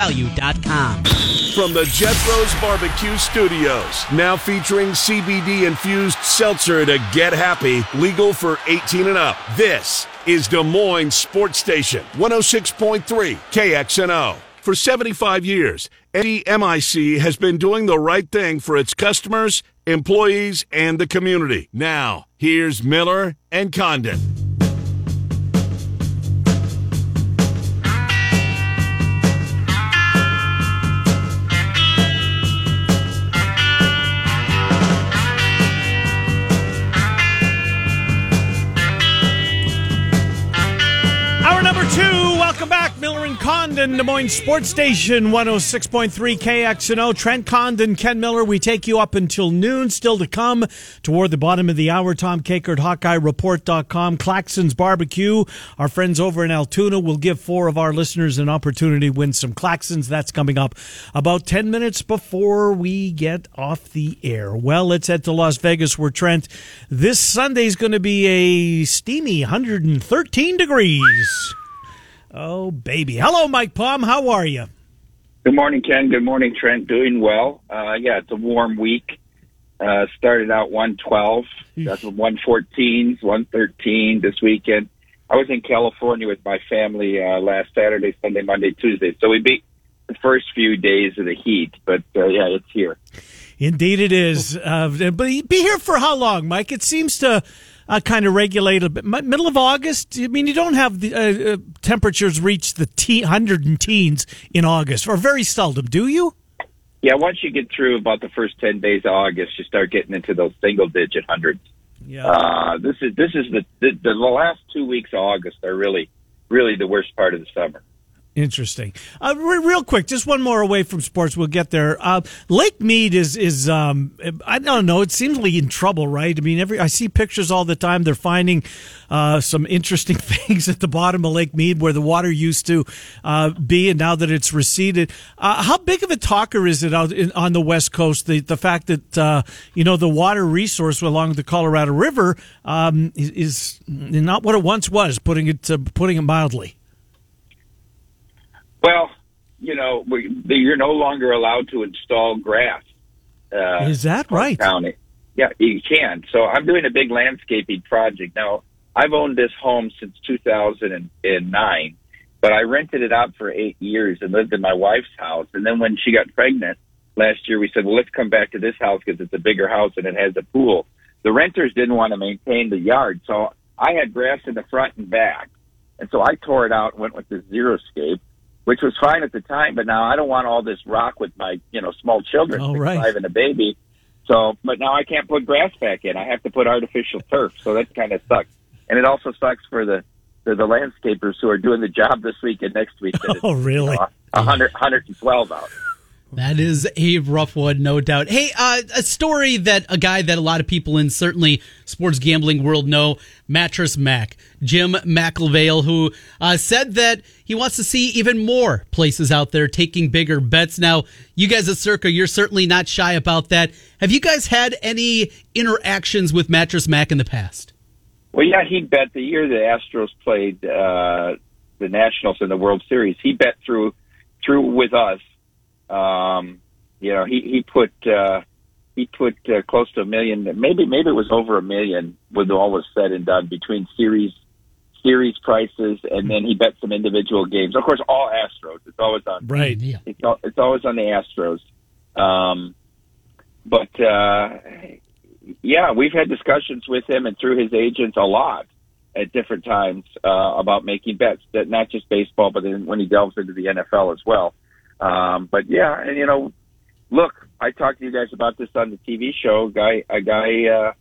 value.com. From the Jethro's Barbecue Studios, now featuring CBD infused seltzer to get happy, legal for 18 and up. This is Des Moines Sports Station, 106.3 KXNO. For 75 years, NDMIC has been doing the right thing for its customers, employees, and the community. Now, here's Miller and Condon. Welcome back, Miller and Condon, Des Moines Sports Station, 106.3 KXNO. Trent Condon, Ken Miller. We take you up until noon. Still to come toward the bottom of the hour. Tom Kakert, HawkeyeReport.com, Claxons Barbecue. Our friends over in Altoona will give four of our listeners an opportunity to win some Claxons. That's coming up about 10 minutes before we get off the air. Well, let's head to Las Vegas where Trent, this Sunday is going to be a steamy 113 degrees. Oh, baby. Hello, Mike Palm. How are you? Good morning, Ken. Good morning, Trent. Doing well. Uh, yeah, it's a warm week. Uh, started out 112. That's 114s, 113 this weekend. I was in California with my family uh, last Saturday, Sunday, Monday, Tuesday. So we beat the first few days of the heat, but uh, yeah, it's here. Indeed, it is. Uh, but be here for how long, Mike? It seems to uh, kind of regulate a bit. Middle of August. I mean, you don't have the uh, uh, temperatures reach the t- hundred and teens in August, or very seldom, do you? Yeah, once you get through about the first 10 days of August, you start getting into those single digit hundreds. Yeah. Uh, this is this is the, the the last two weeks of August are really really the worst part of the summer. Interesting. Uh, re- real quick, just one more away from sports. We'll get there. Uh, Lake Mead is is um, I don't know. It seems like in trouble, right? I mean, every I see pictures all the time. They're finding uh, some interesting things at the bottom of Lake Mead where the water used to uh, be, and now that it's receded. Uh, how big of a talker is it out in, on the west coast? The the fact that uh, you know the water resource along the Colorado River um, is, is not what it once was. Putting it putting it mildly. Well, you know, we, you're no longer allowed to install grass. Uh, Is that right? County. Yeah, you can. So I'm doing a big landscaping project now. I've owned this home since 2009, but I rented it out for eight years and lived in my wife's house. And then when she got pregnant last year, we said, well, let's come back to this house because it's a bigger house and it has a pool. The renters didn't want to maintain the yard, so I had grass in the front and back, and so I tore it out and went with the Xeriscape which was fine at the time, but now I don't want all this rock with my, you know, small children, six, right. five and a baby. So, but now I can't put grass back in. I have to put artificial turf. So that kind of sucks. And it also sucks for the, the, the landscapers who are doing the job this week and next week. that Oh, really? You know, 100, 112 out. That is a rough one, no doubt. Hey, uh, a story that a guy that a lot of people in certainly sports gambling world know, Mattress Mack, Jim McIngvale, who uh, said that he wants to see even more places out there taking bigger bets. Now, you guys at Circa, you're certainly not shy about that. Have you guys had any interactions with Mattress Mack in the past? Well, yeah, he bet the year the Astros played uh, the Nationals in the World Series. He bet through through with us. Um, you know, he he put uh, he put uh, close to a million, maybe maybe it was over a million when all was said and done between series series prices, and then he bet some individual games. Of course, all Astros. It's always on Right. Yeah. it's, al- it's always on the Astros. Um, but uh, yeah, we've had discussions with him and through his agents a lot at different times uh, about making bets that not just baseball, but then when he delves into the NFL as well. Um, but yeah, and you know, look, I talked to you guys about this on the TV show. Guy, a guy uh,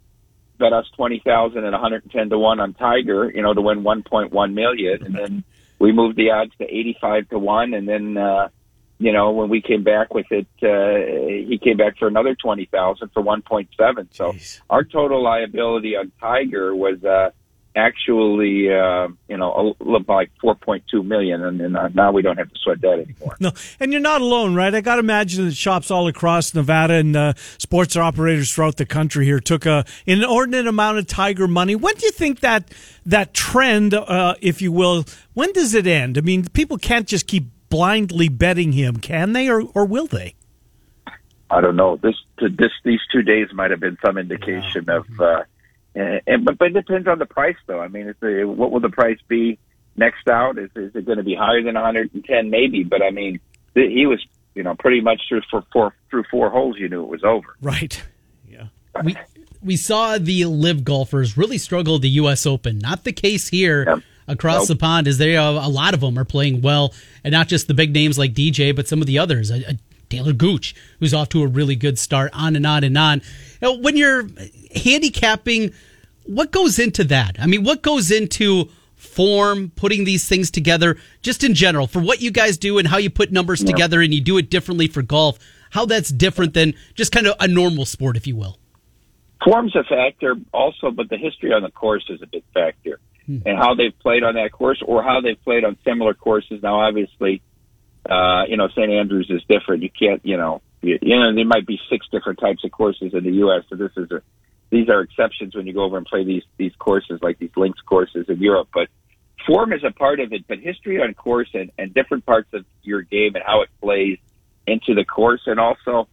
bet us twenty thousand and one hundred and ten to one on Tiger, you know, to win one point one million, and then we moved the odds to eighty five to one, and then. uh you know, when we came back with it, uh, he came back for another twenty thousand for one point seven. So Jeez. our total liability on Tiger was uh, actually, uh, you know, like four point two million, and, and uh, now we don't have to sweat that anymore. No, and you're not alone, right? I got to imagine that shops all across Nevada and uh, sports operators throughout the country here took a an inordinate amount of Tiger money. When do you think that that trend, uh, if you will, when does it end? I mean, people can't just keep blindly betting him. Can they or, or will they? I don't know. This this these two days might have been some indication of. Uh, and, and, but, but it depends on the price, though. I mean, the, what will the price be next out? Is, is it going to be higher than 110? Maybe, but I mean, he was, you know, pretty much through for four through four holes. You knew it was over. Right. Yeah. We we saw the live golfers really struggle the U.S. Open. Not the case here. Yeah across nope. the pond is there a lot of them are playing well and not just the big names like DJ but some of the others Taylor Gooch, who's off to a really good start, on and on and on. Now, when you're handicapping, what goes into that? I mean, what goes into form, putting these things together, just in general, for what you guys do and how you put numbers yeah. together and you do it differently for golf, how that's different than just kind of a normal sport, if you will? Form's a factor also, but the history on the course is a big factor. Hmm. And how they've played on that course or how they've played on similar courses. Now, obviously, uh, you know, St. Andrews is different. You can't, you know, you, you know, there might be six different types of courses in the U.S. So this is a, these are exceptions when you go over and play these these courses like these links courses in Europe. But form is a part of it, but history on course and, and different parts of your game and how it plays into the course, and also,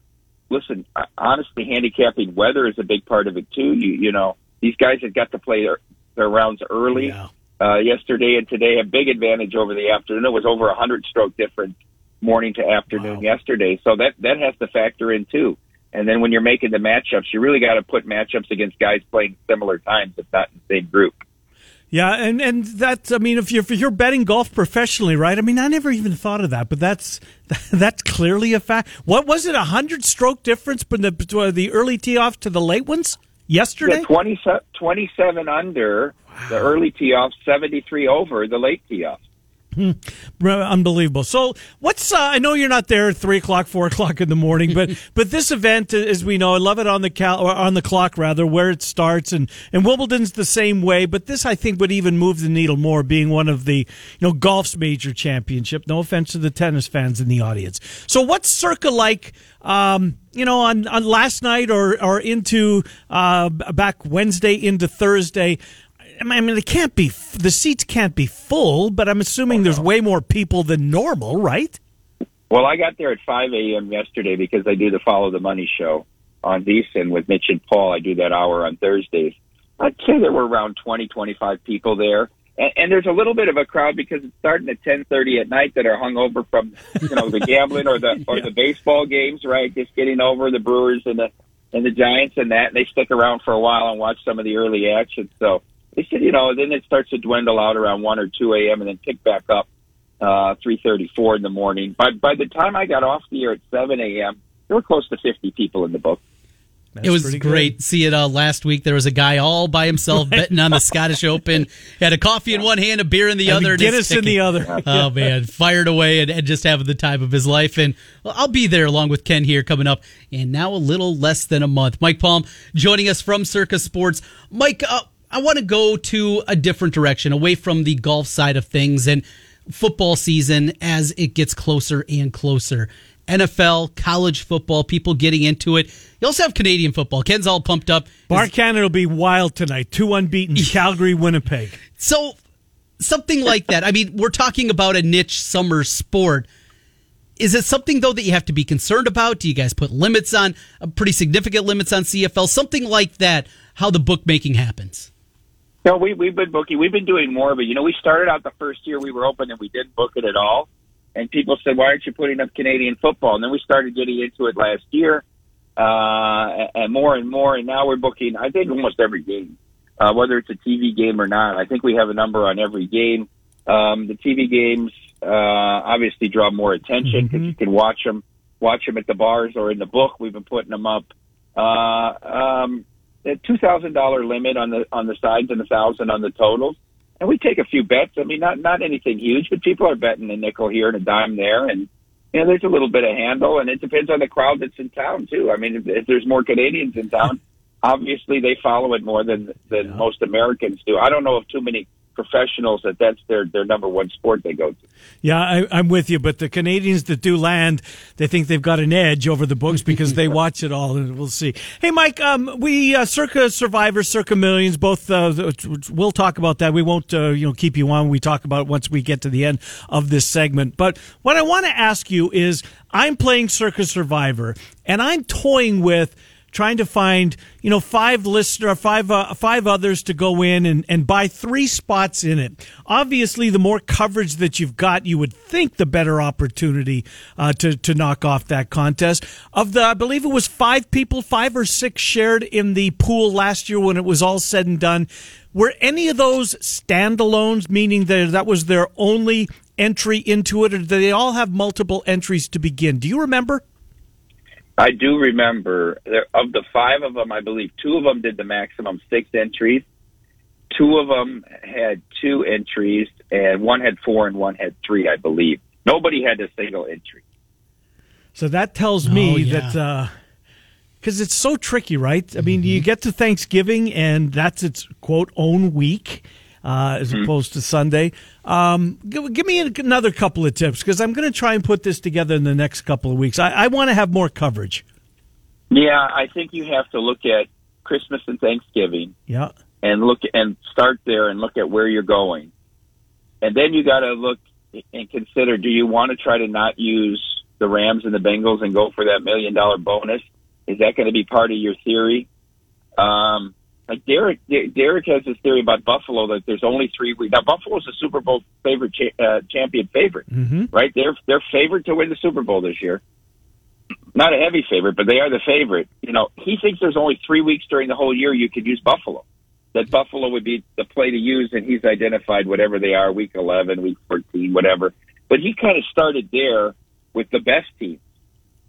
listen, honestly, handicapping weather is a big part of it too. You you know, these guys have got to play their their rounds early. Yeah uh, yesterday and today a big advantage over the afternoon. It was over a hundred stroke difference morning to afternoon wow. yesterday, so that that has to factor in too. And then when you're making the matchups, you really got to put matchups against guys playing similar times, if not in the same group. Yeah, and and that's I mean, if you're if you're betting golf professionally, right? I mean, I never even thought of that, but that's that's clearly a fact. What was it? A hundred stroke difference from the the early tee off to the late ones yesterday? Yeah, 27, 27 under the early tee off, 73 over the late tee off. Hmm. Unbelievable. So, what's uh, I know you're not there at three o'clock, four o'clock in the morning, but but this event, as we know, I love it on the cal or on the clock rather, where it starts, and and Wimbledon's the same way. But this, I think, would even move the needle more, being one of the you know golf's major championship. No offense to the tennis fans in the audience. So, what's Circa like? Um, you know, on, on last night or or into uh, back Wednesday into Thursday. I mean, it can't be the seats can't be full, but I'm assuming oh, there's way more people than normal, right? Well, I got there at 5 a.m. yesterday because I do the Follow the Money show on VSiN with Mitch and Paul. I do that hour on Thursdays. I'd say there were around 20, 25 people there. And, and there's a little bit of a crowd because it's starting at 10:30 at night that are hung over from, you know, the gambling or the or yeah. the baseball games, right? Just getting over the Brewers and the and the Giants and that. And they stick around for a while and watch some of the early action. So they said, you know, then it starts to dwindle out around one or two a.m. and then pick back up uh, three thirty-four in the morning. By by the time I got off the air at seven a.m., there were close to fifty people in the book. That's it was great. Good. See it uh, last week. There was a guy all by himself betting on the Scottish Open. He had a coffee in one hand, a beer in the and other. Guinness in the other. oh man, fired away and, and, just having the time of his life. And well, I'll be there along with Ken here coming up. And now a little less than a month. Mike Palm joining us from Circa Sports. Mike, uh, I want to go to a different direction, away from the golf side of things and football season as it gets closer and closer. NFL, college football, people getting into it. You also have Canadian football. Ken's all pumped up. Bar Canada will be wild tonight. Two unbeaten. Calgary, Winnipeg. So something like that. I mean, we're talking about a niche summer sport. Is it something though that you have to be concerned about? Do you guys put limits on, uh, pretty significant limits on CFL? Something like that. How the bookmaking happens. No, we we've been booking. We've been doing more, but you know, we started out the first year we were open and we didn't book it at all. And people said, "Why aren't you putting up Canadian football?" And then we started getting into it last year, uh, and more and more. And now we're booking. I think almost every game, uh, whether it's a TV game or not. I think we have a number on every game. Um, the TV games uh, obviously draw more attention because mm-hmm. you can watch them, watch them at the bars or in the book. We've been putting them up. Uh, um, a two thousand dollar limit on the on the sides and a thousand on the totals. And we take a few bets. I mean, not not anything huge, but people are betting a nickel here and a dime there, and you know, there's a little bit of handle, and it depends on the crowd that's in town too. I mean, if, if there's more Canadians in town, obviously they follow it more than than yeah. most Americans do. I don't know of too many professionals that that's their their number one sport they go to. Yeah, I, I'm with you. But the Canadians that do land, they think they've got an edge over the books because they watch it all, and we'll see. Hey, Mike, um, we uh, circa survivors, circa millions. Both uh, we'll talk about that. We won't, uh, you know, keep you on. We talk about it once we get to the end of this segment. But what I want to ask you is, I'm playing circa survivor, and I'm toying with trying to find you know five listener five uh, five others to go in and, and buy three spots in it. Obviously the more coverage that you've got you would think the better opportunity uh, to, to knock off that contest. Of the i believe it was five people five or six shared in the pool last year when it was all said and done. Were any of those standalones meaning that that was their only entry into it or do they all have multiple entries to begin? Do you remember I do remember there, of the five of them, I believe two of them did the maximum six entries. Two of them had two entries, and one had four and one had three, I believe. Nobody had a single entry. So that tells me Oh, yeah. Uh, that because it's so tricky, right? I mean, you mm-hmm. get to Thanksgiving and that's its quote own week. Uh, as opposed to Sunday, um, give, give me another couple of tips because I'm going to try and put this together in the next couple of weeks. I, I want to have more coverage. Yeah, I think you have to look at Christmas and Thanksgiving Yeah, and look and start there and look at where you're going. And then you got to look and consider do you want to try to not use the Rams and the Bengals and go for that million dollar bonus? Is that going to be part of your theory? Um, like Derek, Derek has this theory about Buffalo that there's only three weeks. Now Buffalo's a Super Bowl favorite, cha- uh, champion favorite, Mhm. right? They're they're favored to win the Super Bowl this year. Not a heavy favorite, but they are the favorite. You know, he thinks there's only three weeks during the whole year you could use Buffalo. That Buffalo would be the play to use, and he's identified whatever they are, week 11, week 14, whatever. But he kind of started there with the best teams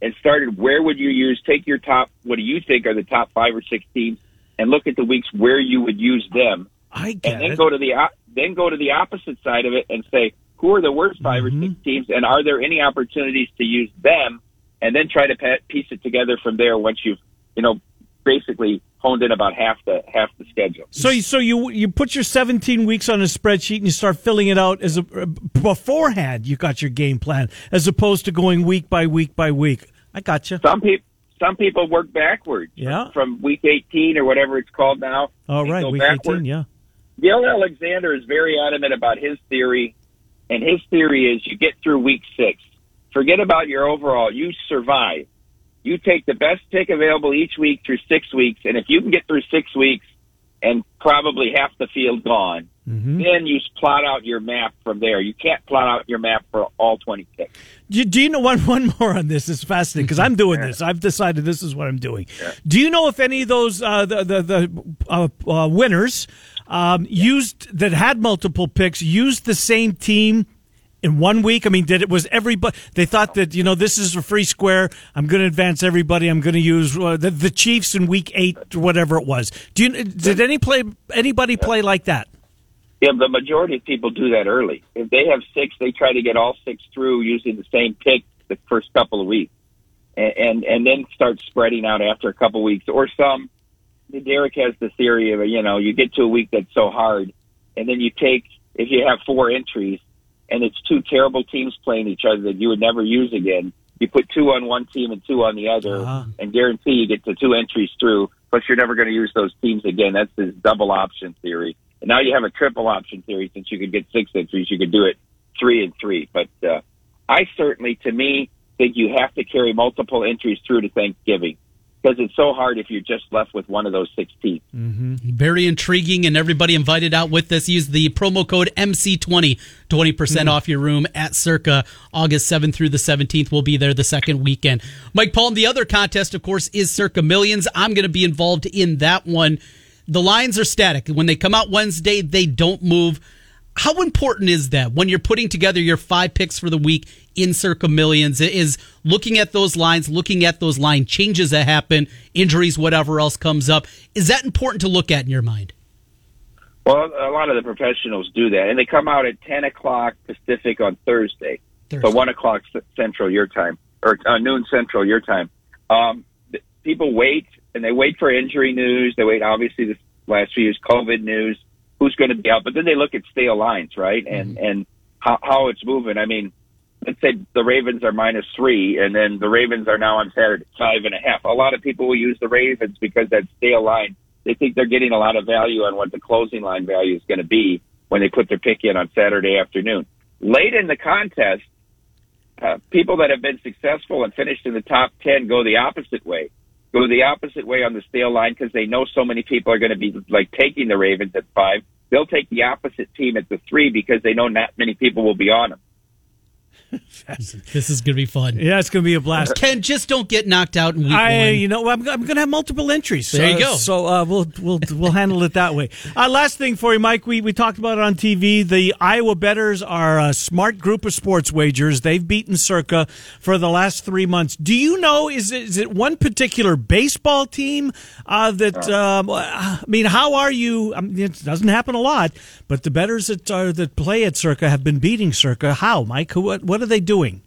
and started where would you use, take your top, what do you think are the top five or six teams, and look at the weeks where you would use them, I get and then it. go to the then go to the opposite side of it and say who are the worst 5 or six mm-hmm. teams, and are there any opportunities to use them, and then try to piece it together from there once you've you know basically honed in about half the half the schedule. So, you- so you you put your 17 weeks on a spreadsheet and you start filling it out as a uh, beforehand. You got your game plan as opposed to going week by week by week. I got you. Some people some people work backwards Yeah. from week 18 or whatever it's called now. All They right, week backward. 18. Yeah. Gill Alexander is very adamant about his theory, and his theory is you get through week six. Forget about your overall. You survive. You take the best pick available each week through six weeks, and if you can get through six weeks and probably half the field gone, then you plot out your map from there. You can't plot out your map for all 20 picks. Do, do you know one one more on this? It's fascinating because I'm doing this. I've decided this is what I'm doing. Do you know if any of those uh, the the, the uh, uh, winners um, used that had multiple picks used the same team? In one week, I mean, did it was everybody? They thought that you know this is a free square. I'm going to advance everybody. I'm going to use uh, the, the Chiefs in week eight or whatever it was. Do you did any play anybody play like that? Yeah, the majority of people do that early. If they have six, they try to get all six through using the same pick the first couple of weeks, and and, and then start spreading out after a couple of weeks. Or some, Derek has the theory of you know you get to a week that's so hard, and then you take if you have four entries, and it's two terrible teams playing each other that you would never use again. You put two on one team and two on the other, Uh-huh. and guarantee you get the two entries through. But you're never going to use those teams again. That's his double option theory. And now you have a triple option theory. Since you could get six entries, you could do it three and three. But uh, I certainly, to me, think you have to carry multiple entries through to Thanksgiving because it's so hard if you're just left with one of those six teams. Very intriguing, and everybody invited out with this. Use the promo code MC20, 20% off your room at Circa August 7th through the 17th. We'll be there the second weekend. Mike Palm, the other contest, of course, is Circa Millions. I'm going to be involved in that one. The lines are static. When they come out Wednesday, they don't move. How important is that when you're putting together your five picks for the week in Circa Millions? Is looking at those lines, looking at those line changes that happen, injuries, whatever else comes up. Is that important to look at in your mind? Well, a lot of the professionals do that, and they come out at 10 o'clock Pacific on Thursday, Thursday. so 1 o'clock Central your time, or uh, noon Central your time. Um, people wait, and they wait for injury news. They wait, obviously, this last few years, COVID news. Who's going to be out. But then they look at stale lines, right? And and how how it's moving. I mean, let's say the Ravens are minus three, and then the Ravens are now on Saturday five and a half. A lot of people will use the Ravens because that stale line. They think they're getting a lot of value on what the closing line value is going to be when they put their pick in on Saturday afternoon. Late in the contest, uh, people that have been successful and finished in the top 10 go the opposite way. Go the opposite way on the stale line because they know so many people are going to be like taking the Ravens at five. They'll take the opposite team at the three because they know not many people will be on them. This is going to be fun. Yeah, it's going to be a blast. Ken, just don't get knocked out in week I, one. you know, I'm, I'm going to have multiple entries. There you Uh, go. So uh, we'll we'll we'll handle it that way. Uh, last thing for you, Mike. We we talked about it on TV. The Iowa Betters are a smart group of sports wagers. They've beaten Circa for the last three months. Do you know is it, is it one particular baseball team uh, that? Um, I mean, how are you? I mean, it doesn't happen a lot, but the Betters that are, that play at Circa have been beating Circa. How, Mike? Who, what what are they doing?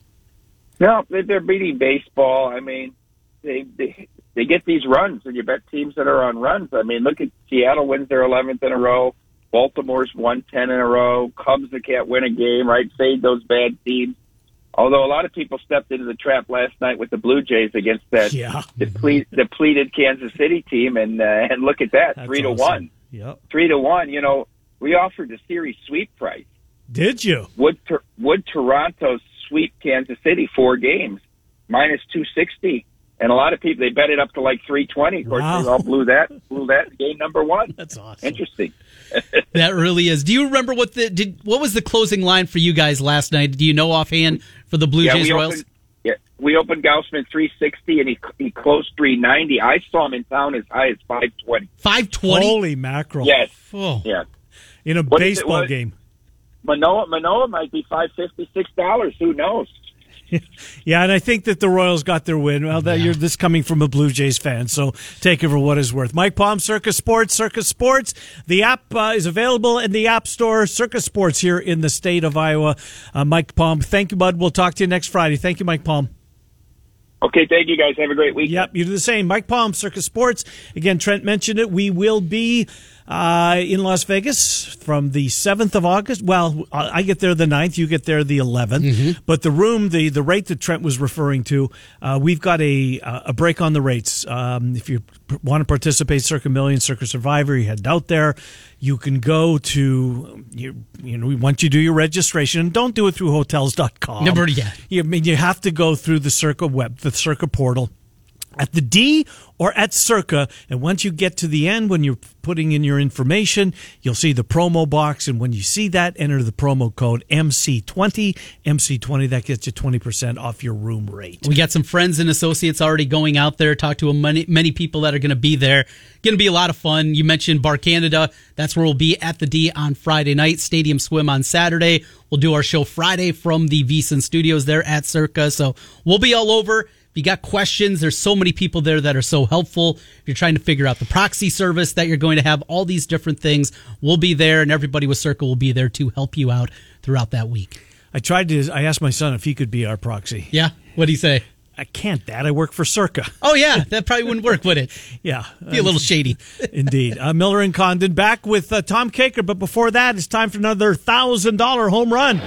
No, they- they're beating baseball. I mean, they they they get these runs, and you bet teams that are on runs. I mean, look at Seattle wins their 11th in a row. Baltimore's won 10 in a row. Cubs that can't win a game, right? Fade those bad teams. Although a lot of people stepped into the trap last night with the Blue Jays against that Yeah. deplete, depleted Kansas City team, and uh, and look at that, That's three to awesome. one, Yep. three to one. You know, we offered the series sweep price. Did you? Would would Toronto sweep Kansas City four games minus two sixty? And a lot of people they bet it up to like three twenty. Of course, Wow. they all blew that blew that game number one. That's awesome. Interesting. That really is. Do you remember what the did? What was the closing line for you guys last night? Do you know offhand for the Blue yeah, Jays we Royals? opened. Yeah, we opened Gausman three sixty, and he he closed three ninety. I saw him in town as high as five twenty. Five twenty. Holy mackerel! Yes, Oh. yeah. in a What is it- baseball what- game. Manoa Manoa might be five fifty six dollars. Who knows? Yeah, and I think that the Royals got their win. Well, that you're this coming from a Blue Jays fan, so take it for what it's worth. Mike Palm, Circa Sports, Circa Sports. The app uh, is available in the App Store. Circa Sports here in the state of Iowa. Uh, Mike Palm, thank you, bud. We'll talk to you next Friday. Thank you, Mike Palm. Okay, thank you guys. Have a great week. Yep, you do the same. Mike Palm, Circa Sports. Again, Trent mentioned it. We will be uh, in Las Vegas from the 7th of August. Well, I get there the 9th, you get there the 11th. But the room, the, the rate that Trent was referring to, uh, we've got a, a break on the rates. Um, if you want to participate, Circa Million, Circa Survivor, you head out there. You can go to, you, you know, once you do your registration, don't do it through hotels.com. Never yet. You, I mean, you have to go through the Circa web, the Circa portal at the D or at Circa. And once you get to the end, when you're putting in your information, you'll see the promo box. And when you see that, enter the promo code MC20. MC20, that gets you 20% off your room rate. We got some friends and associates already going out there. Talk to many, many people that are going to be there. Going to be a lot of fun. You mentioned Bar Canada. That's where we'll be at the D on Friday night. Stadium Swim on Saturday. We'll do our show Friday from the VSiN Studios there at Circa. So we'll be all over. You got questions, there's so many people there that are so helpful. If you're trying to figure out the proxy service that you're going to have, all these different things, we'll be there, and everybody with Circa will be there to help you out throughout that week. I tried to, I asked my son if he could be our proxy. Yeah, what do you say? I can't, Dad. I work for Circa. Oh yeah, that probably wouldn't work, would it? Yeah. Be a little shady. Indeed. Uh, Miller and Condon back with uh, Tom Kakert, but before that, it's time for another $1,000 home run.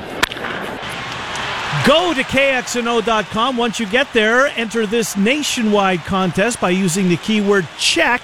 Go to KXNO.com. Once you get there, enter this nationwide contest by using the keyword check.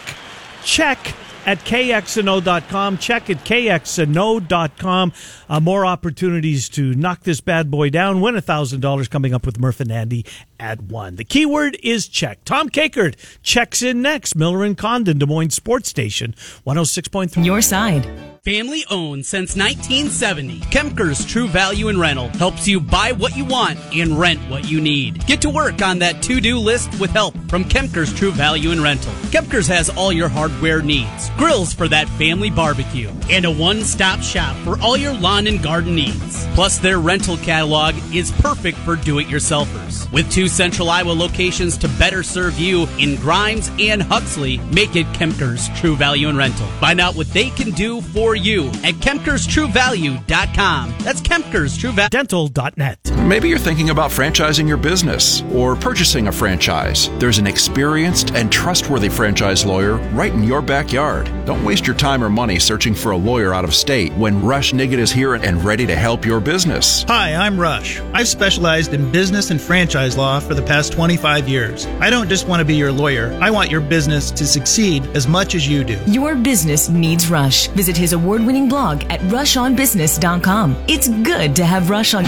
Check at KXNO.com. Check at KXNO.com. Uh, more opportunities to knock this bad boy down. Win $1,000 coming up with Murph and Andy at 1. The keyword is check. Tom Kakert checks in next. Miller and Condon, Des Moines Sports Station, 106.3. Your side. Family owned since 1970, Kempker's True Value in Rental helps you buy what you want and rent what you need. Get to work on that to-do list with help from Kempker's True Value in Rental. Kempker's has all your hardware needs, grills for that family barbecue, and a one-stop shop for all your lawn and garden needs. Plus, their rental catalog is perfect for do-it-yourselfers. With two two Central Iowa locations to better serve you in Grimes and Huxley make it Kempker's True Value and Rental. Find out what they can do for you at KempkersTrueValue.com. That's Kempker's True Value. Dental.net. Maybe you're thinking about franchising your business or purchasing a franchise. There's an experienced and trustworthy franchise lawyer right in your backyard. Don't waste your time or money searching for a lawyer out of state when Rush Nigut is here and ready to help your business. Hi, I'm Rush. I've specialized in business and franchise law for the past 25 years. I don't just want to be your lawyer, I want your business to succeed as much as you do. Your business needs Rush. Visit his award winning blog at rushonbusiness.com. It's good to have Rush on.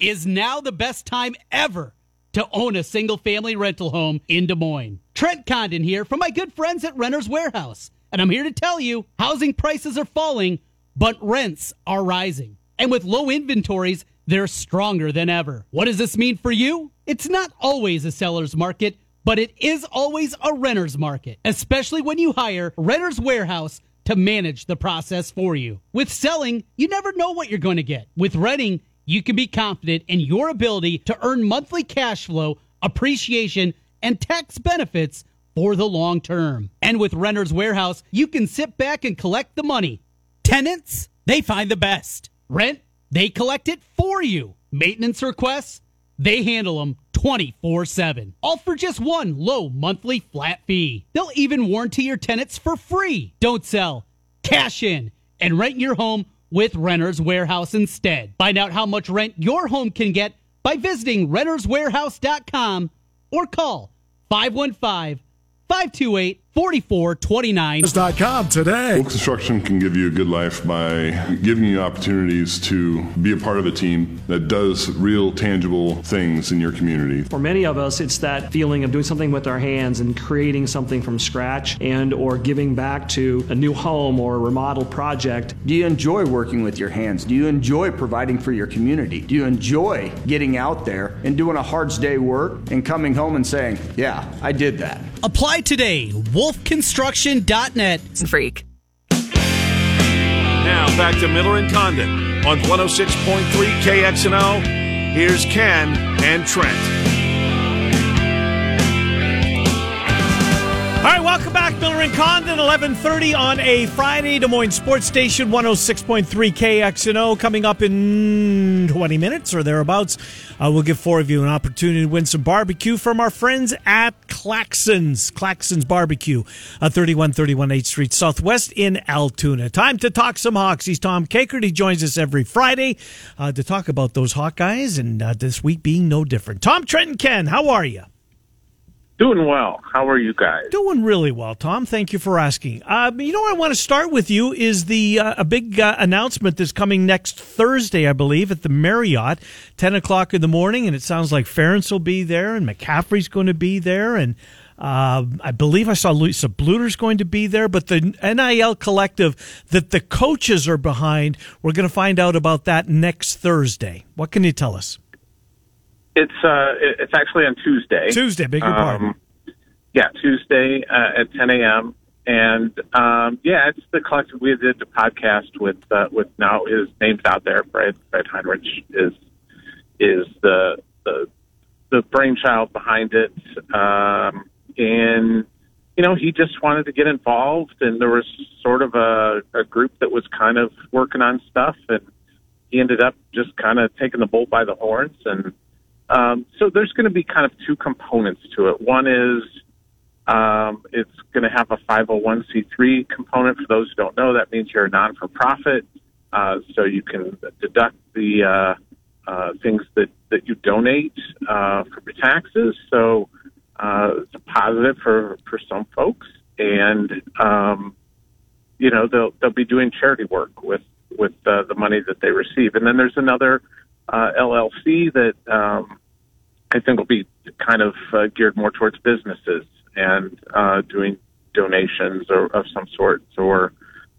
Is now the best time ever to own a single family rental home in Des Moines. Trent Condon here from my good friends at Renter's Warehouse. And I'm here to tell you housing prices are falling, but rents are rising. And with low inventories, they're stronger than ever. What does this mean for you? It's not always a seller's market, but it is always a renter's market, especially when you hire Renter's Warehouse to manage the process for you. With selling, you never know what you're going to get. With renting, you can be confident in your ability to earn monthly cash flow, appreciation, and tax benefits for the long term. And with Renter's Warehouse, you can sit back and collect the money. Tenants, they find the best. Rent, they collect it for you. Maintenance requests, they handle them 24 7. All for just one low monthly flat fee. They'll even warranty your tenants for free. Don't sell, cash in, and rent your home with Renter's Warehouse instead. Find out how much rent your home can get by visiting renterswarehouse.com or call 515 528 4429. Com today. Wolf Construction can give you a good life by giving you opportunities to be a part of a team that does real, tangible things in your community. For many of us, it's that feeling of doing something with our hands and creating something from scratch and or giving back to a new home or a remodel project. Do you enjoy working with your hands? Do you enjoy providing for your community? Do you enjoy getting out there and doing a hard day work and coming home and saying, yeah, I did that? Apply today. wolfconstruction.net. Freak. Now back to Miller and Condon on 106.3 KXNO. Here's Ken and Trent. All right, welcome back, Miller and Condon, 1130 on a Friday, Des Moines Sports Station, 106.3 KXNO. Coming up in 20 minutes or thereabouts, uh, we'll give four of you an opportunity to win some barbecue from our friends at Claxons. Claxons Barbecue, uh, 3131 8th Street Southwest in Altoona. Time to talk some Hawks. He's Tom Kakert. He joins us every Friday uh, to talk about those Hawkeyes, and uh, this week being no different. Tom, Trenton, Ken, how are you? Doing well. How are you guys? Doing really well, Tom. Thank you for asking. Uh, you know, I want to start with you is the uh, a big uh, announcement that's coming next Thursday, I believe, at the Marriott, ten o'clock in the morning, and it sounds like Ferentz will be there, and McCaffrey's going to be there, and uh, I believe I saw Lisa Bluder's going to be there, but the NIL collective that the coaches are behind, we're going to find out about that next Thursday. What can you tell us? It's uh, it's actually on Tuesday. Tuesday, big your pardon. Um, yeah, Tuesday uh, at 10 a.m. And um, yeah, it's the collective. We did the podcast with uh, with now his name's out there. Fred Fred Heinrich is is the the the brainchild behind it. Um, and you know, he just wanted to get involved, and there was sort of a, a group that was kind of working on stuff, and he ended up just kind of taking the bull by the horns and um, so there's going to be kind of two components to it. One is um, it's going to have a 501c3 component. For those who don't know, that means you're a non-for-profit, uh, so you can deduct the uh, uh, things that, that you donate uh, for your taxes. So uh, it's a positive for, for some folks, and um, you know they'll they'll be doing charity work with with uh, the money that they receive. And then there's another uh, LLC that um, I think will be kind of uh, geared more towards businesses and uh, doing donations or, of some sort or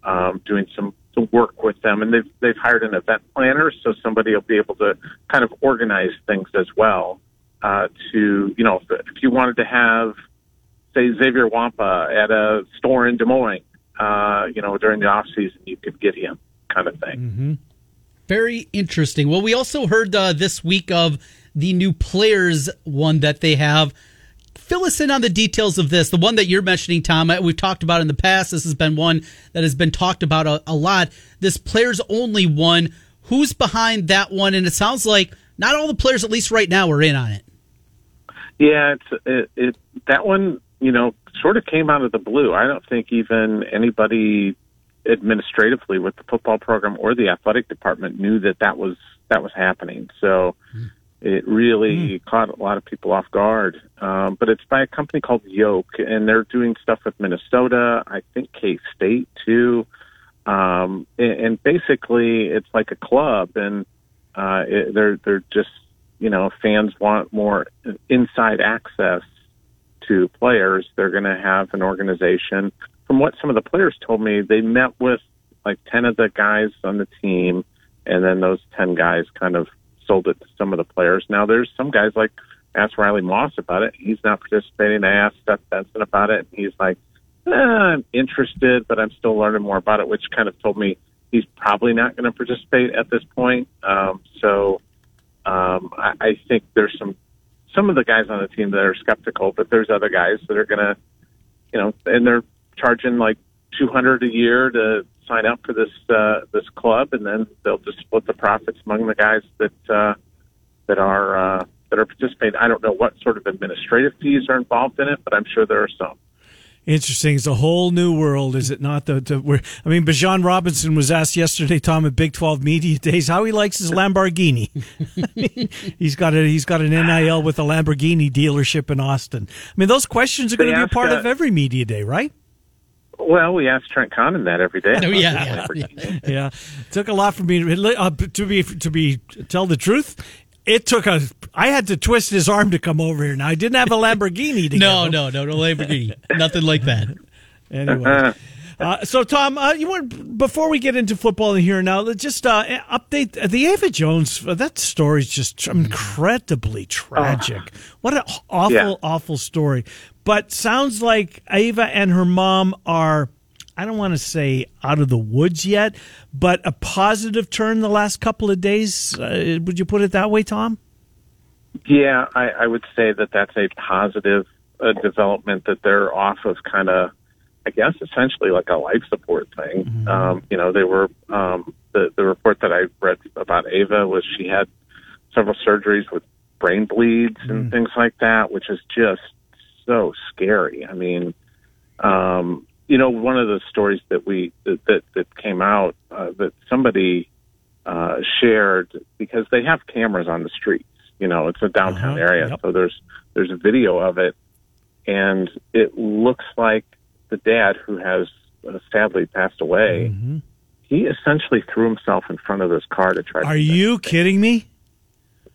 um, doing some, some work with them. And they've they've hired an event planner, so somebody will be able to kind of organize things as well. Uh, to you know, if, if you wanted to have say Xavier Nwankpa at a store in Des Moines, uh, you know, during the off season, you could get him kind of thing. Mm-hmm. Very interesting. Well, we also heard uh, this week of the new players one that they have. Fill us in on the details of this. The one that you're mentioning, Tom, uh, we've talked about in the past. This has been one that has been talked about a, a lot. This players only one. Who's behind that one? And it sounds like not all the players, at least right now, are in on it. Yeah, it's it, it that one. You know, sort of came out of the blue. I don't think even anybody administratively with the football program or the athletic department knew that that was that was happening. So it really caught a lot of people off guard. Um, but it's by a company called Yoke, and they're doing stuff with Minnesota. I think K State too. Um, and, and basically, it's like a club, and uh, it, they're they're just you know fans want more inside access to players. They're going to have an organization. From what some of the players told me, they met with like ten of the guys on the team, and then those ten guys kind of sold it to some of the players. Now there's some guys like asked Riley Moss about it. He's not participating. I asked Seth Benson about it, and he's like, eh, "I'm interested, but I'm still learning more about it," which kind of told me he's probably not going to participate at this point. Um, so um, I, I think there's some some of the guys on the team that are skeptical, but there's other guys that are going to, you know, and they're charging like 200 a year to sign up for this uh, this club, and then they'll just split the profits among the guys that uh, that are uh, that are participating. I don't know what sort of administrative fees are involved in it, but I'm sure there are some. Interesting. It's a whole new world, is it not? The, the where, I mean, Bijan Robinson was asked yesterday, Tom, at Big Twelve Media Days, how he likes his Lamborghini. he's got a he's got an NIL with a Lamborghini dealership in Austin. I mean, those questions are going to be a part uh, of every media day, right? Well, we ask Trent Condon that every day. Oh, yeah. yeah, took a lot for me uh, to be to be tell the truth. It took a. I had to twist his arm to come over here. Now I didn't have a Lamborghini. To No, no, no, no Lamborghini. Nothing like that. Anyway. Uh, so, Tom, uh, you want before we get into football here now, let's just uh, update the Ava Jones. uh, That story is just incredibly tragic. What an awful, Yeah. awful story. But sounds like Ava and her mom are. I don't want to say out of the woods yet, but a positive turn the last couple of days. Uh, would you put it that way, Tom? Yeah, I, I would say that that's a positive uh, development that they're off of kind of, I guess, essentially like a life support thing. Um, you know, they were um, the the report that I read about Ava was she had several surgeries with brain bleeds and things like that, which is just so scary. I mean, um, you know, one of the stories that we that that, that came out uh, that somebody uh, shared because they have cameras on the streets. You know, it's a downtown Uh-huh, area, yep. so there's there's a video of it, and it looks like the dad who has uh, sadly passed away. Mm-hmm. He essentially threw himself in front of this car to try. Are to you kidding me?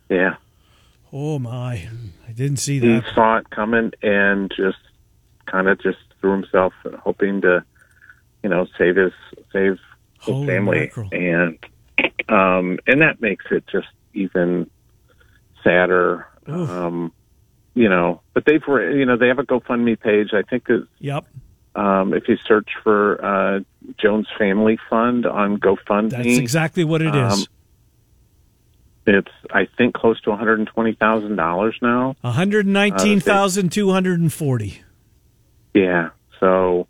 Yeah, Oh my! I didn't see that. he saw it coming and just kind of just threw himself, hoping to, you know, save his save his Holy family, mackerel. and um, and that makes it just even sadder. Oof. Um, you know, but they've you know they have a GoFundMe page. I think that Yep. um, if you search for uh, Jones Family Fund on GoFundMe, That's exactly what it is. It's I think close to one hundred and twenty thousand dollars now. One hundred nineteen thousand two hundred and forty. Yeah. So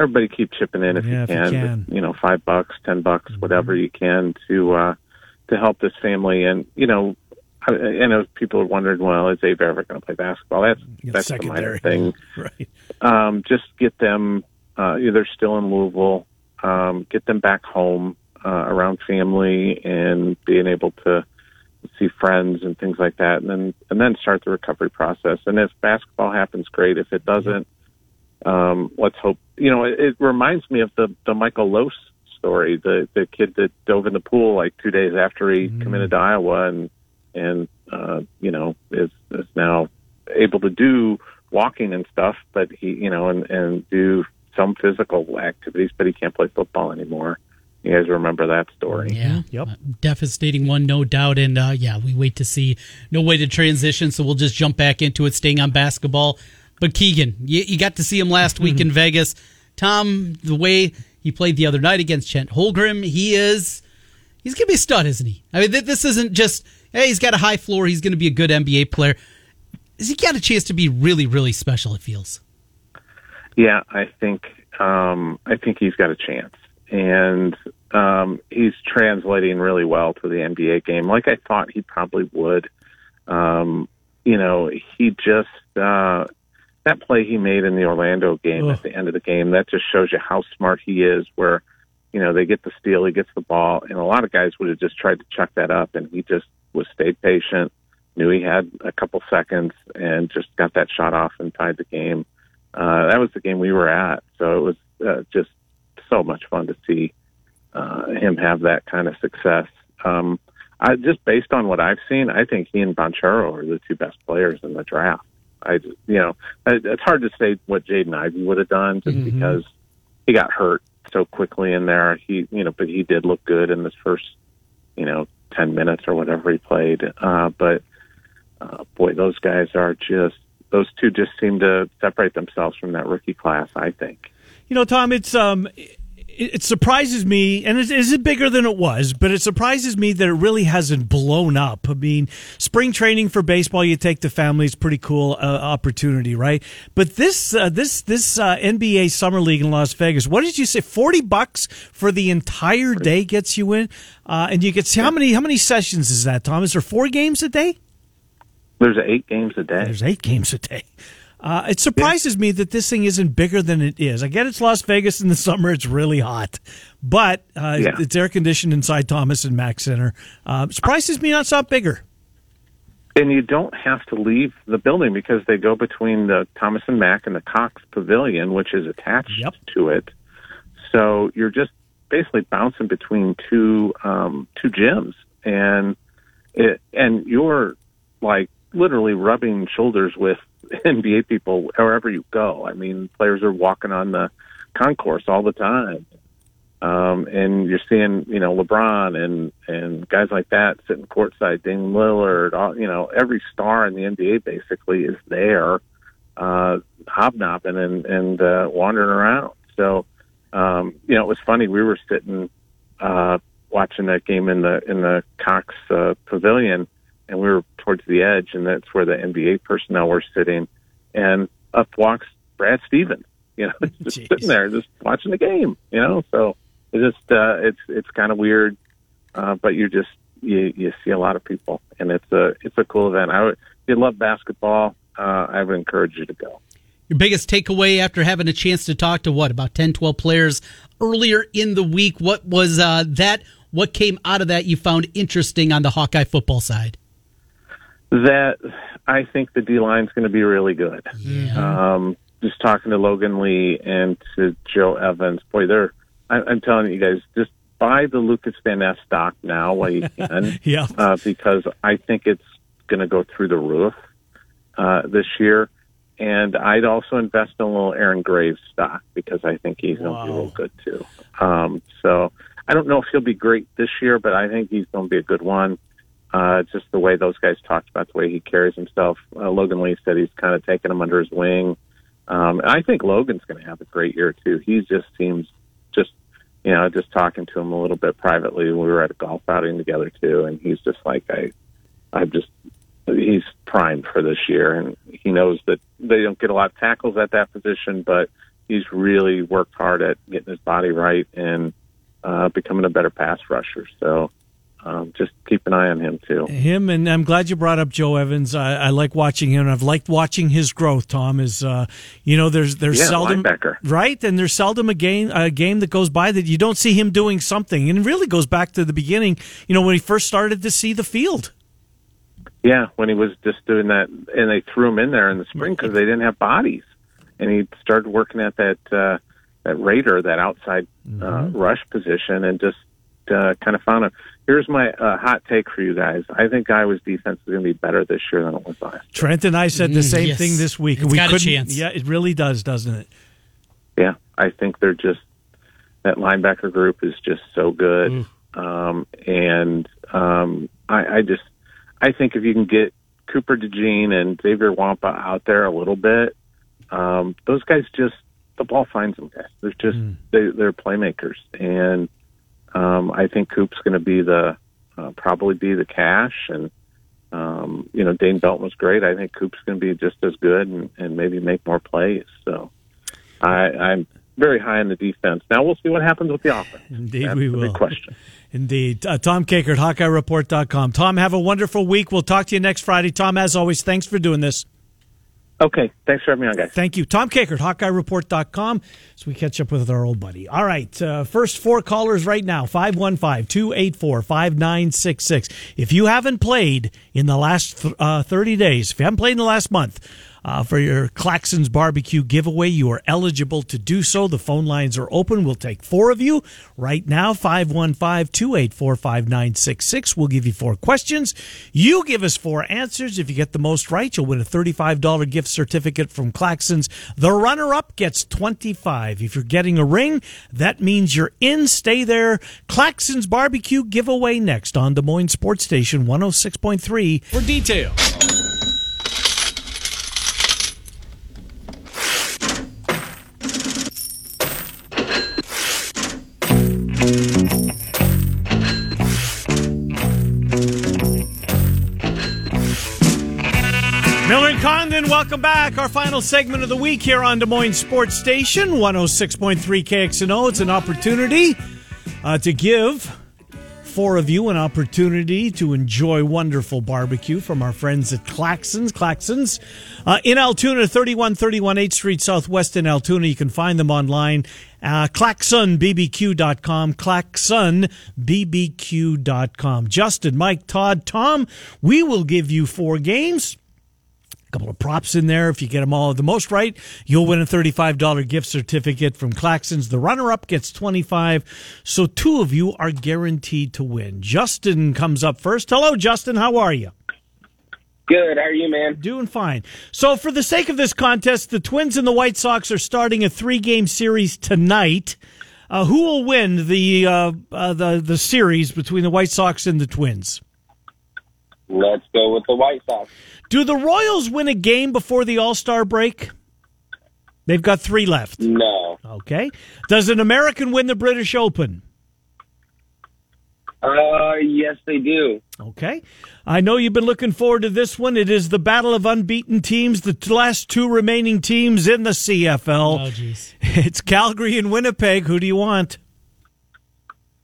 everybody keep chipping in if, Yeah, you, if you can. can. Mm-hmm. You know, five bucks, ten bucks, whatever you can to uh to help this family. And you know, I, I know people are wondering, well, is Abe ever going to play basketball? That's that's the minor thing. Right. Um, just get them. Uh, they're still in Louisville. Um, get them back home uh, around family and being able to see friends and things like that, and then and then start the recovery process. And if basketball happens, great. If it doesn't, um, let's hope. You know, it, it reminds me of the the Michael Lose story, the the kid that dove in the pool like two days after he committed to Iowa, and and uh, you know is is now able to do walking and stuff, but he you know and and do some physical activities, but he can't play football anymore. You guys remember that story? Yeah. Yep. Uh, devastating one, no doubt. And uh, yeah, we wait to see. No way to transition, so we'll just jump back into it, staying on basketball. But Keegan, you, you got to see him last week in Vegas. Tom, the way he played the other night against Chet Holmgren, he is. He's gonna be a stud, isn't he? I mean, th- this isn't just hey, he's got a high floor. He's going to be a good NBA player. Has he got a chance to be really, really special? It feels. Yeah, I think um, I think he's got a chance, and um, he's translating really well to the NBA game, like I thought he probably would. Um, you know, he just uh, that play he made in the Orlando game at the end of the game that just shows you how smart he is. Where you know they get the steal, he gets the ball, and a lot of guys would have just tried to chuck that up, and he just was stayed patient, knew he had a couple seconds, and just got that shot off and tied the game. Uh, that was the game we were at, so it was uh, just so much fun to see uh, him have that kind of success. Um, I just based on what I've seen, I think he and Banchero are the two best players in the draft. I, just- you know, it- it's hard to say what Jaden Ivey would have done just Mhm. because he got hurt so quickly in there. He, you know, but he did look good in this first, you know, ten minutes or whatever he played. Uh, but uh, boy, those guys are just those two just seem to separate themselves from that rookie class. I think. You know, Tom, it's um, it, surprises me, and it is it bigger than it was, but it surprises me that it really hasn't blown up. I mean, spring training for baseball, you take the family, it's pretty cool uh, opportunity, right? But this uh, this this uh, NBA summer league in Las Vegas, what did you say? Forty bucks for the entire day gets you in, uh, and you get see how many how many sessions is that, Tom? Is there four games a day? There's eight games a day. There's eight games a day. Uh, it surprises me that this thing isn't bigger than it is. I get it's Las Vegas in the summer; it's really hot, but uh, Yeah. it's air conditioned inside Thomas and Mack Center. Uh, surprises me not not bigger. and you don't have to leave the building because they go between the Thomas and Mack and the Cox Pavilion, which is attached to it. So you're just basically bouncing between two um, two gyms, and it and you're like literally rubbing shoulders with NBA people wherever you go. I mean, players are walking on the concourse all the time. Um, and you're seeing, you know, LeBron and, and guys like that sitting courtside, Dame Lillard, all, you know, every star in the NBA basically is there, uh, hobnobbing and, and, uh, wandering around. So, um, you know, it was funny. We were sitting, uh, watching that game in the, in the Cox, uh, pavilion and we were towards the edge and that's where the NBA personnel were sitting and up walks Brad Stevens, you know, just sitting there, just watching the game, you know, so, it just uh, it's it's kind of weird, uh, but you just you you see a lot of people, and it's a it's a cool event. I would, if you love basketball, uh, I would encourage you to go. Your biggest takeaway after having a chance to talk to what about 10, 12 players earlier in the week? What was uh, that? What came out of that you found interesting on the Hawkeye football side? That I think the D line's going to be really good. Um, just talking to Logan Lee and to Joe Evans, boy, they're I, I'm telling you guys, just buy the Lucas Van Ness stock now while you can. Yeah. Uh, because I think it's going to go through the roof uh, this year. And I'd also invest in a little Aaron Graves stock because I think he's going to be real good too. Um, so I don't know if he'll be great this year, but I think he's going to be a good one. Uh, just the way those guys talked about the way he carries himself. Uh, Logan Lee said he's kind of taking him under his wing. Um, I think Logan's going to have a great year too. He just seems just, you know, just talking to him a little bit privately. We were at a golf outing together too, and he's just like, I, I'm just, he's primed for this year, and he knows that they don't get a lot of tackles at that position, but he's really worked hard at getting his body right and uh, becoming a better pass rusher. So. Um, just keep an eye on him too. Him and I'm glad you brought up Joe Evans. I, I like watching him. I've liked watching his growth. Tom is, uh, you know, there's there's Yeah, seldom linebacker. right, and there's seldom a game a game that goes by that you don't see him doing something. And it really goes back to the beginning. You know, when he first started to see the field. Yeah, when he was just doing that, and they threw him in there in the spring because they didn't have bodies, and he started working at that uh, that Raider, that outside uh, rush position, and just uh, kind of found a. Here's my uh, hot take for you guys. I think Iowa's defense is going to be better this year than it was last. Year. Trent and I said the Mm, same yes. thing this week. It's we got a chance. Yeah, it really does, doesn't it? Yeah, I think they're just that linebacker group is just so good, um, and um, I, I just I think if you can get Cooper DeJean and Xavier Nwankpa out there a little bit, um, those guys just the ball finds them guys. They're just they, they're playmakers, and um, I think Coop's going to be the uh, probably be the cash, and Um, you know, Dane Belton was great. I think Coop's going to be just as good and, and maybe make more plays. So I, I'm very high on the defense. Now we'll see what happens with the offense. Indeed, That's we will. Big question. Indeed. Uh, Tom Kakert, HawkeyeReport.com. Tom, have a wonderful week. We'll talk to you next Friday. Tom, as always, thanks for doing this. Okay. Thanks for having me on, guys. Thank you. Tom Kakert, HawkeyeReport.com. So we catch up with our old buddy. All right. Uh, first four callers right now 515 284 5966. If you haven't played in the last uh, 30 days, if you haven't played in the last month, uh, for your Claxons barbecue giveaway. You are eligible to do so. The phone lines are open. We'll take four of you right now 515 284 5966. We'll give you four questions. You give us four answers. If you get the most right, you'll win a $35 gift certificate from Claxons. The runner up gets 25 If you're getting a ring, that means you're in. Stay there. Claxons barbecue giveaway next on Des Moines Sports Station 106.3 for details. Welcome back. Our final segment of the week here on Des Moines Sports Station, 106.3 KXNO. It's an opportunity uh, to give four of you an opportunity to enjoy wonderful barbecue from our friends at Claxons. Claxons uh, in Altoona, 3131 8th Street Southwest in Altoona. You can find them online. Uh, ClaxonBBQ.com, ClaxonBBQ.com. Justin, Mike, Todd, Tom, we will give you four games a couple of props in there. If you get them all the most right, you'll win a $35 gift certificate from Claxons. The runner up gets 25. So two of you are guaranteed to win. Justin comes up first. Hello, Justin. How are you? Good. How are you, man? Doing fine. So, for the sake of this contest, the Twins and the White Sox are starting a three-game series tonight. Uh, who will win the uh, uh, the the series between the White Sox and the Twins? Let's go with the White Sox. Do the Royals win a game before the All Star break? They've got three left. No. Okay. Does an American win the British Open? Uh, yes, they do. Okay. I know you've been looking forward to this one. It is the battle of unbeaten teams, the last two remaining teams in the CFL. Oh, jeez. It's Calgary and Winnipeg. Who do you want?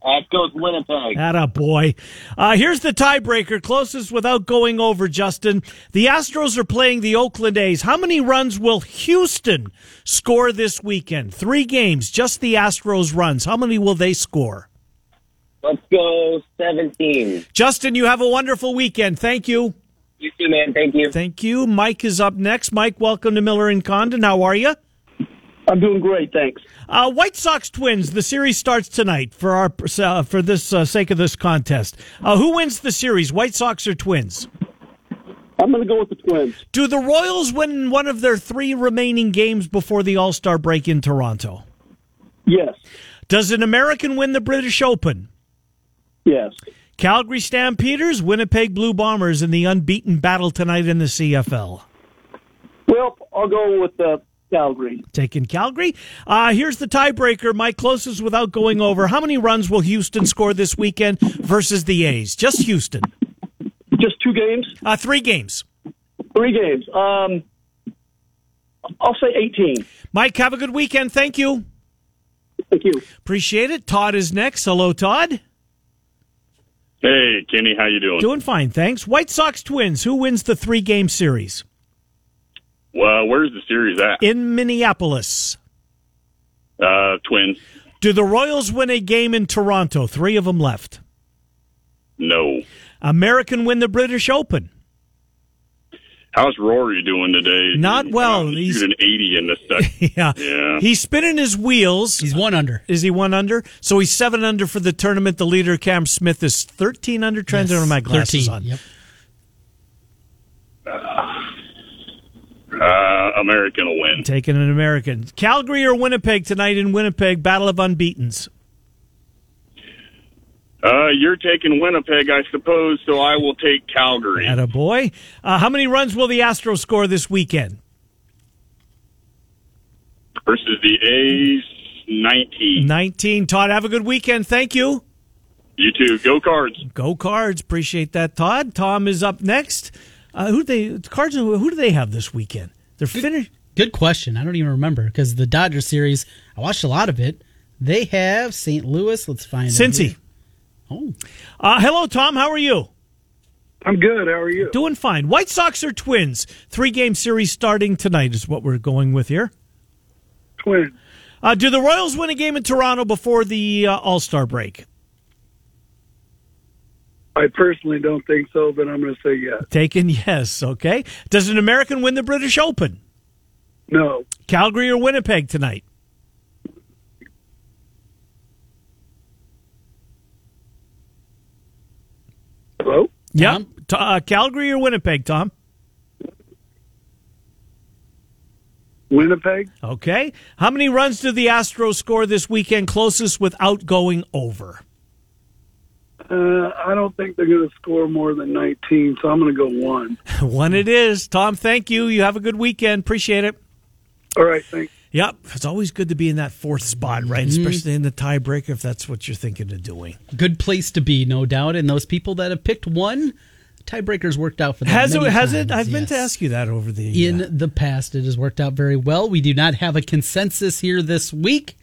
It goes Winnipeg. Atta boy. Uh, here's the tiebreaker, closest without going over, Justin. The Astros are playing the Oakland A's. How many runs will Houston score this weekend? Three games, just the Astros runs. How many will they score? Let's go 17. Justin, you have a wonderful weekend. Thank you. You too, man. Thank you. Thank you. Mike is up next. Mike, welcome to Miller and Condon. How are you? I'm doing great, thanks. Uh, White Sox Twins. The series starts tonight for our uh, for this uh, sake of this contest. Uh, who wins the series, White Sox or Twins? I'm going to go with the Twins. Do the Royals win one of their three remaining games before the All Star break in Toronto? Yes. Does an American win the British Open? Yes. Calgary Stampeders, Winnipeg Blue Bombers in the unbeaten battle tonight in the CFL. Well, I'll go with uh, Calgary. Taking Calgary. Uh, here's the tiebreaker. My closest without going over. How many runs will Houston score this weekend versus the A's? Just Houston. Just two games? Uh, three games. Three games. Um, I'll say 18. Mike, have a good weekend. Thank you. Thank you. Appreciate it. Todd is next. Hello, Todd. Hey, Kenny, how you doing? Doing fine, thanks. White Sox Twins. Who wins the three-game series? Well, where's the series at? In Minneapolis. Uh, Twins. Do the Royals win a game in Toronto? Three of them left. No. American win the British Open. How's Rory doing today? Not well. He's an 80 in the second. yeah. Yeah. He's spinning his wheels. He's one under. Is he one under? So he's seven under for the tournament. The leader, Cam Smith, is 13 under. Trying to Yes, have my glasses 13, on. Yep. Uh, American will win. Taking an American. Calgary or Winnipeg tonight in Winnipeg. Battle of unbeatens. Uh, you're taking Winnipeg, I suppose, so I will take Calgary. At a boy. Uh, how many runs will the Astros score this weekend? Versus the A's, 19. 19. Todd, have a good weekend. Thank you. You too. Go cards. Go Cards. Appreciate that, Todd. Tom is up next. Uh, who do they Cards? Who do they have this weekend? They're finished. Good question. I don't even remember because the Dodgers series, I watched a lot of it. They have St. Louis. Let's find them Cincy. Oh, Uh, hello, Tom. How are you? I'm good. How are you? Doing fine. White Sox or Twins? Three game series starting tonight is what we're going with here. Twins. Uh, do the Royals win a game in Toronto before the uh, All Star break? I personally don't think so, but I'm going to say yes. Taken, yes. Okay. Does an American win the British Open? No. Calgary or Winnipeg tonight? Hello? Yep. T- uh, Calgary or Winnipeg, Tom? Winnipeg. Okay. How many runs did the Astros score this weekend closest without going over? Uh, I don't think they're going to score more than 19, so I'm going to go one. One it is. Tom, thank you. You have a good weekend. Appreciate it. All right, thanks. Yep. It's always good to be in that fourth spot, right? Mhm. Especially in the tiebreaker if that's what you're thinking of doing. good place to be, no doubt. And those people that have picked one, tiebreakers worked out for them. Has it? many Has it? I've meant to ask you that over the. In uh, the past, it has worked out very well. We do not have a consensus here this week.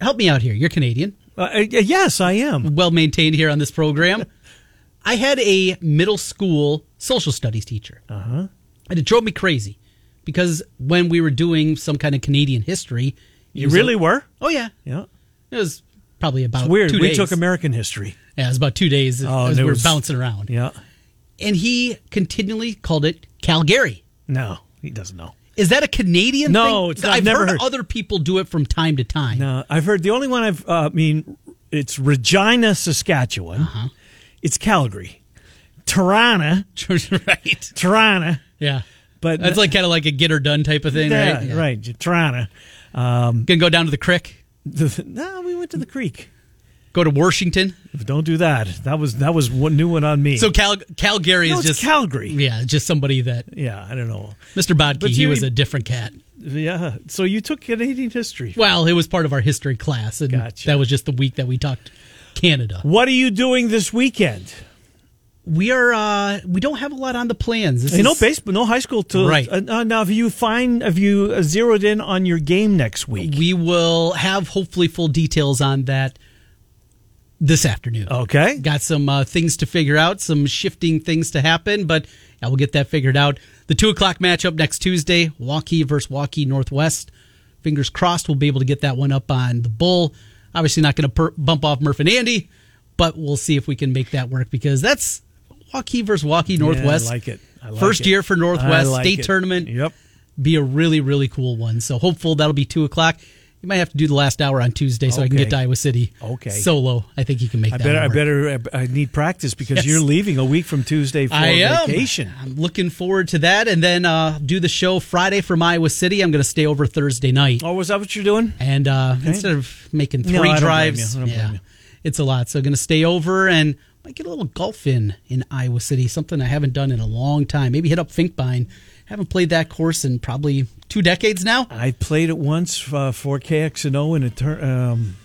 Help me out here. You're Canadian. Uh, uh, yes, I am. Well maintained here on this program. I had a middle school social studies teacher. Uh huh. And it drove me crazy because when we were doing some kind of Canadian history, You really a- were? Oh yeah, Yeah. it was probably about It's weird. Two we days. took American history. Yeah, it was about two days Oh, as we were was- bouncing around. Yeah. And he continually called it Calgary. No, he doesn't know. Is that a Canadian No, thing? it's not- I've never heard, heard. other people do it from time to time. No, I've heard the only one I've. Uh, I mean, it's Regina, Saskatchewan. Uh-huh. It's Calgary. Tirana, right. Tirana. Yeah. But That's like kind of like a get her done type of thing, yeah, right? right. Tirana. Um, Gonna go down to the creek, the, no, we went to the creek. Go to Washington. Don't do that. That was that was one new one on me. So Cal- Calgary No, is just Calgary. Yeah, just somebody that Yeah, I don't know. Mr. Bodke, he was a different cat. Yeah. So you took Canadian history. Well, it was part of our history class, and Gotcha. that was just the week that we talked Canada. What are you doing this weekend? We are uh we don't have a lot on the plans. This You know, is- baseball, no high school. Till, Right. Uh, uh, now, have you find have you uh, zeroed in on your game next week? We will have hopefully full details on that this afternoon. Okay. Got some uh, things to figure out, some shifting things to happen, but yeah, we'll get that figured out. The two o'clock matchup next Tuesday, Waukee versus Waukee Northwest. Fingers crossed we'll be able to get that one up on the bull. Obviously not going to per- bump off Murph and Andy, but we'll see if we can make that work because that's Waukee versus Waukee Northwest. Yeah, I like it. I like First it. year for Northwest like state it. tournament. Yep. Be a really really cool one. So hopeful that'll be two o'clock. You might have to do the last hour on Tuesday so I can get to Iowa City. Okay. Solo. I think you can make I that. better, I better, I need practice because Yes. you're leaving a week from Tuesday for I am. vacation. I'm looking forward to that, and then uh, do the show Friday from Iowa City. I'm going to stay over Thursday night, Oh, was that what you're doing? and uh, instead of making No, three blame drives, you. I don't blame yeah, it's a lot. So I'm going to stay over and might get a little golf in in Iowa City. Something I haven't done in a long time. Maybe hit up Finkbine. Haven't played that course in probably two decades now. I played it once uh, for KXNO in a turn. Um,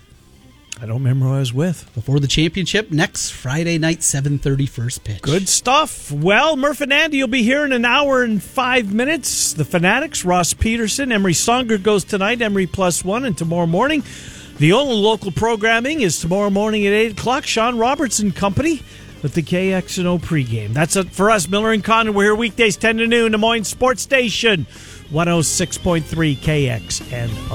I don't remember who I was with. Before the championship next Friday night, 7:30 first pitch. Good stuff. Well, Murph and Andy you'll be here in an hour and five minutes. The Fanatics, Ross Peterson, Emery Songer goes tonight, Emery plus one, and tomorrow morning. The only local programming is tomorrow morning at 8 o'clock. Sean Robertson Company with the KXNO pregame. That's it for us, Miller and Condon. We're here weekdays 10 to noon, Des Moines Sports Station, 106.3 KXNO.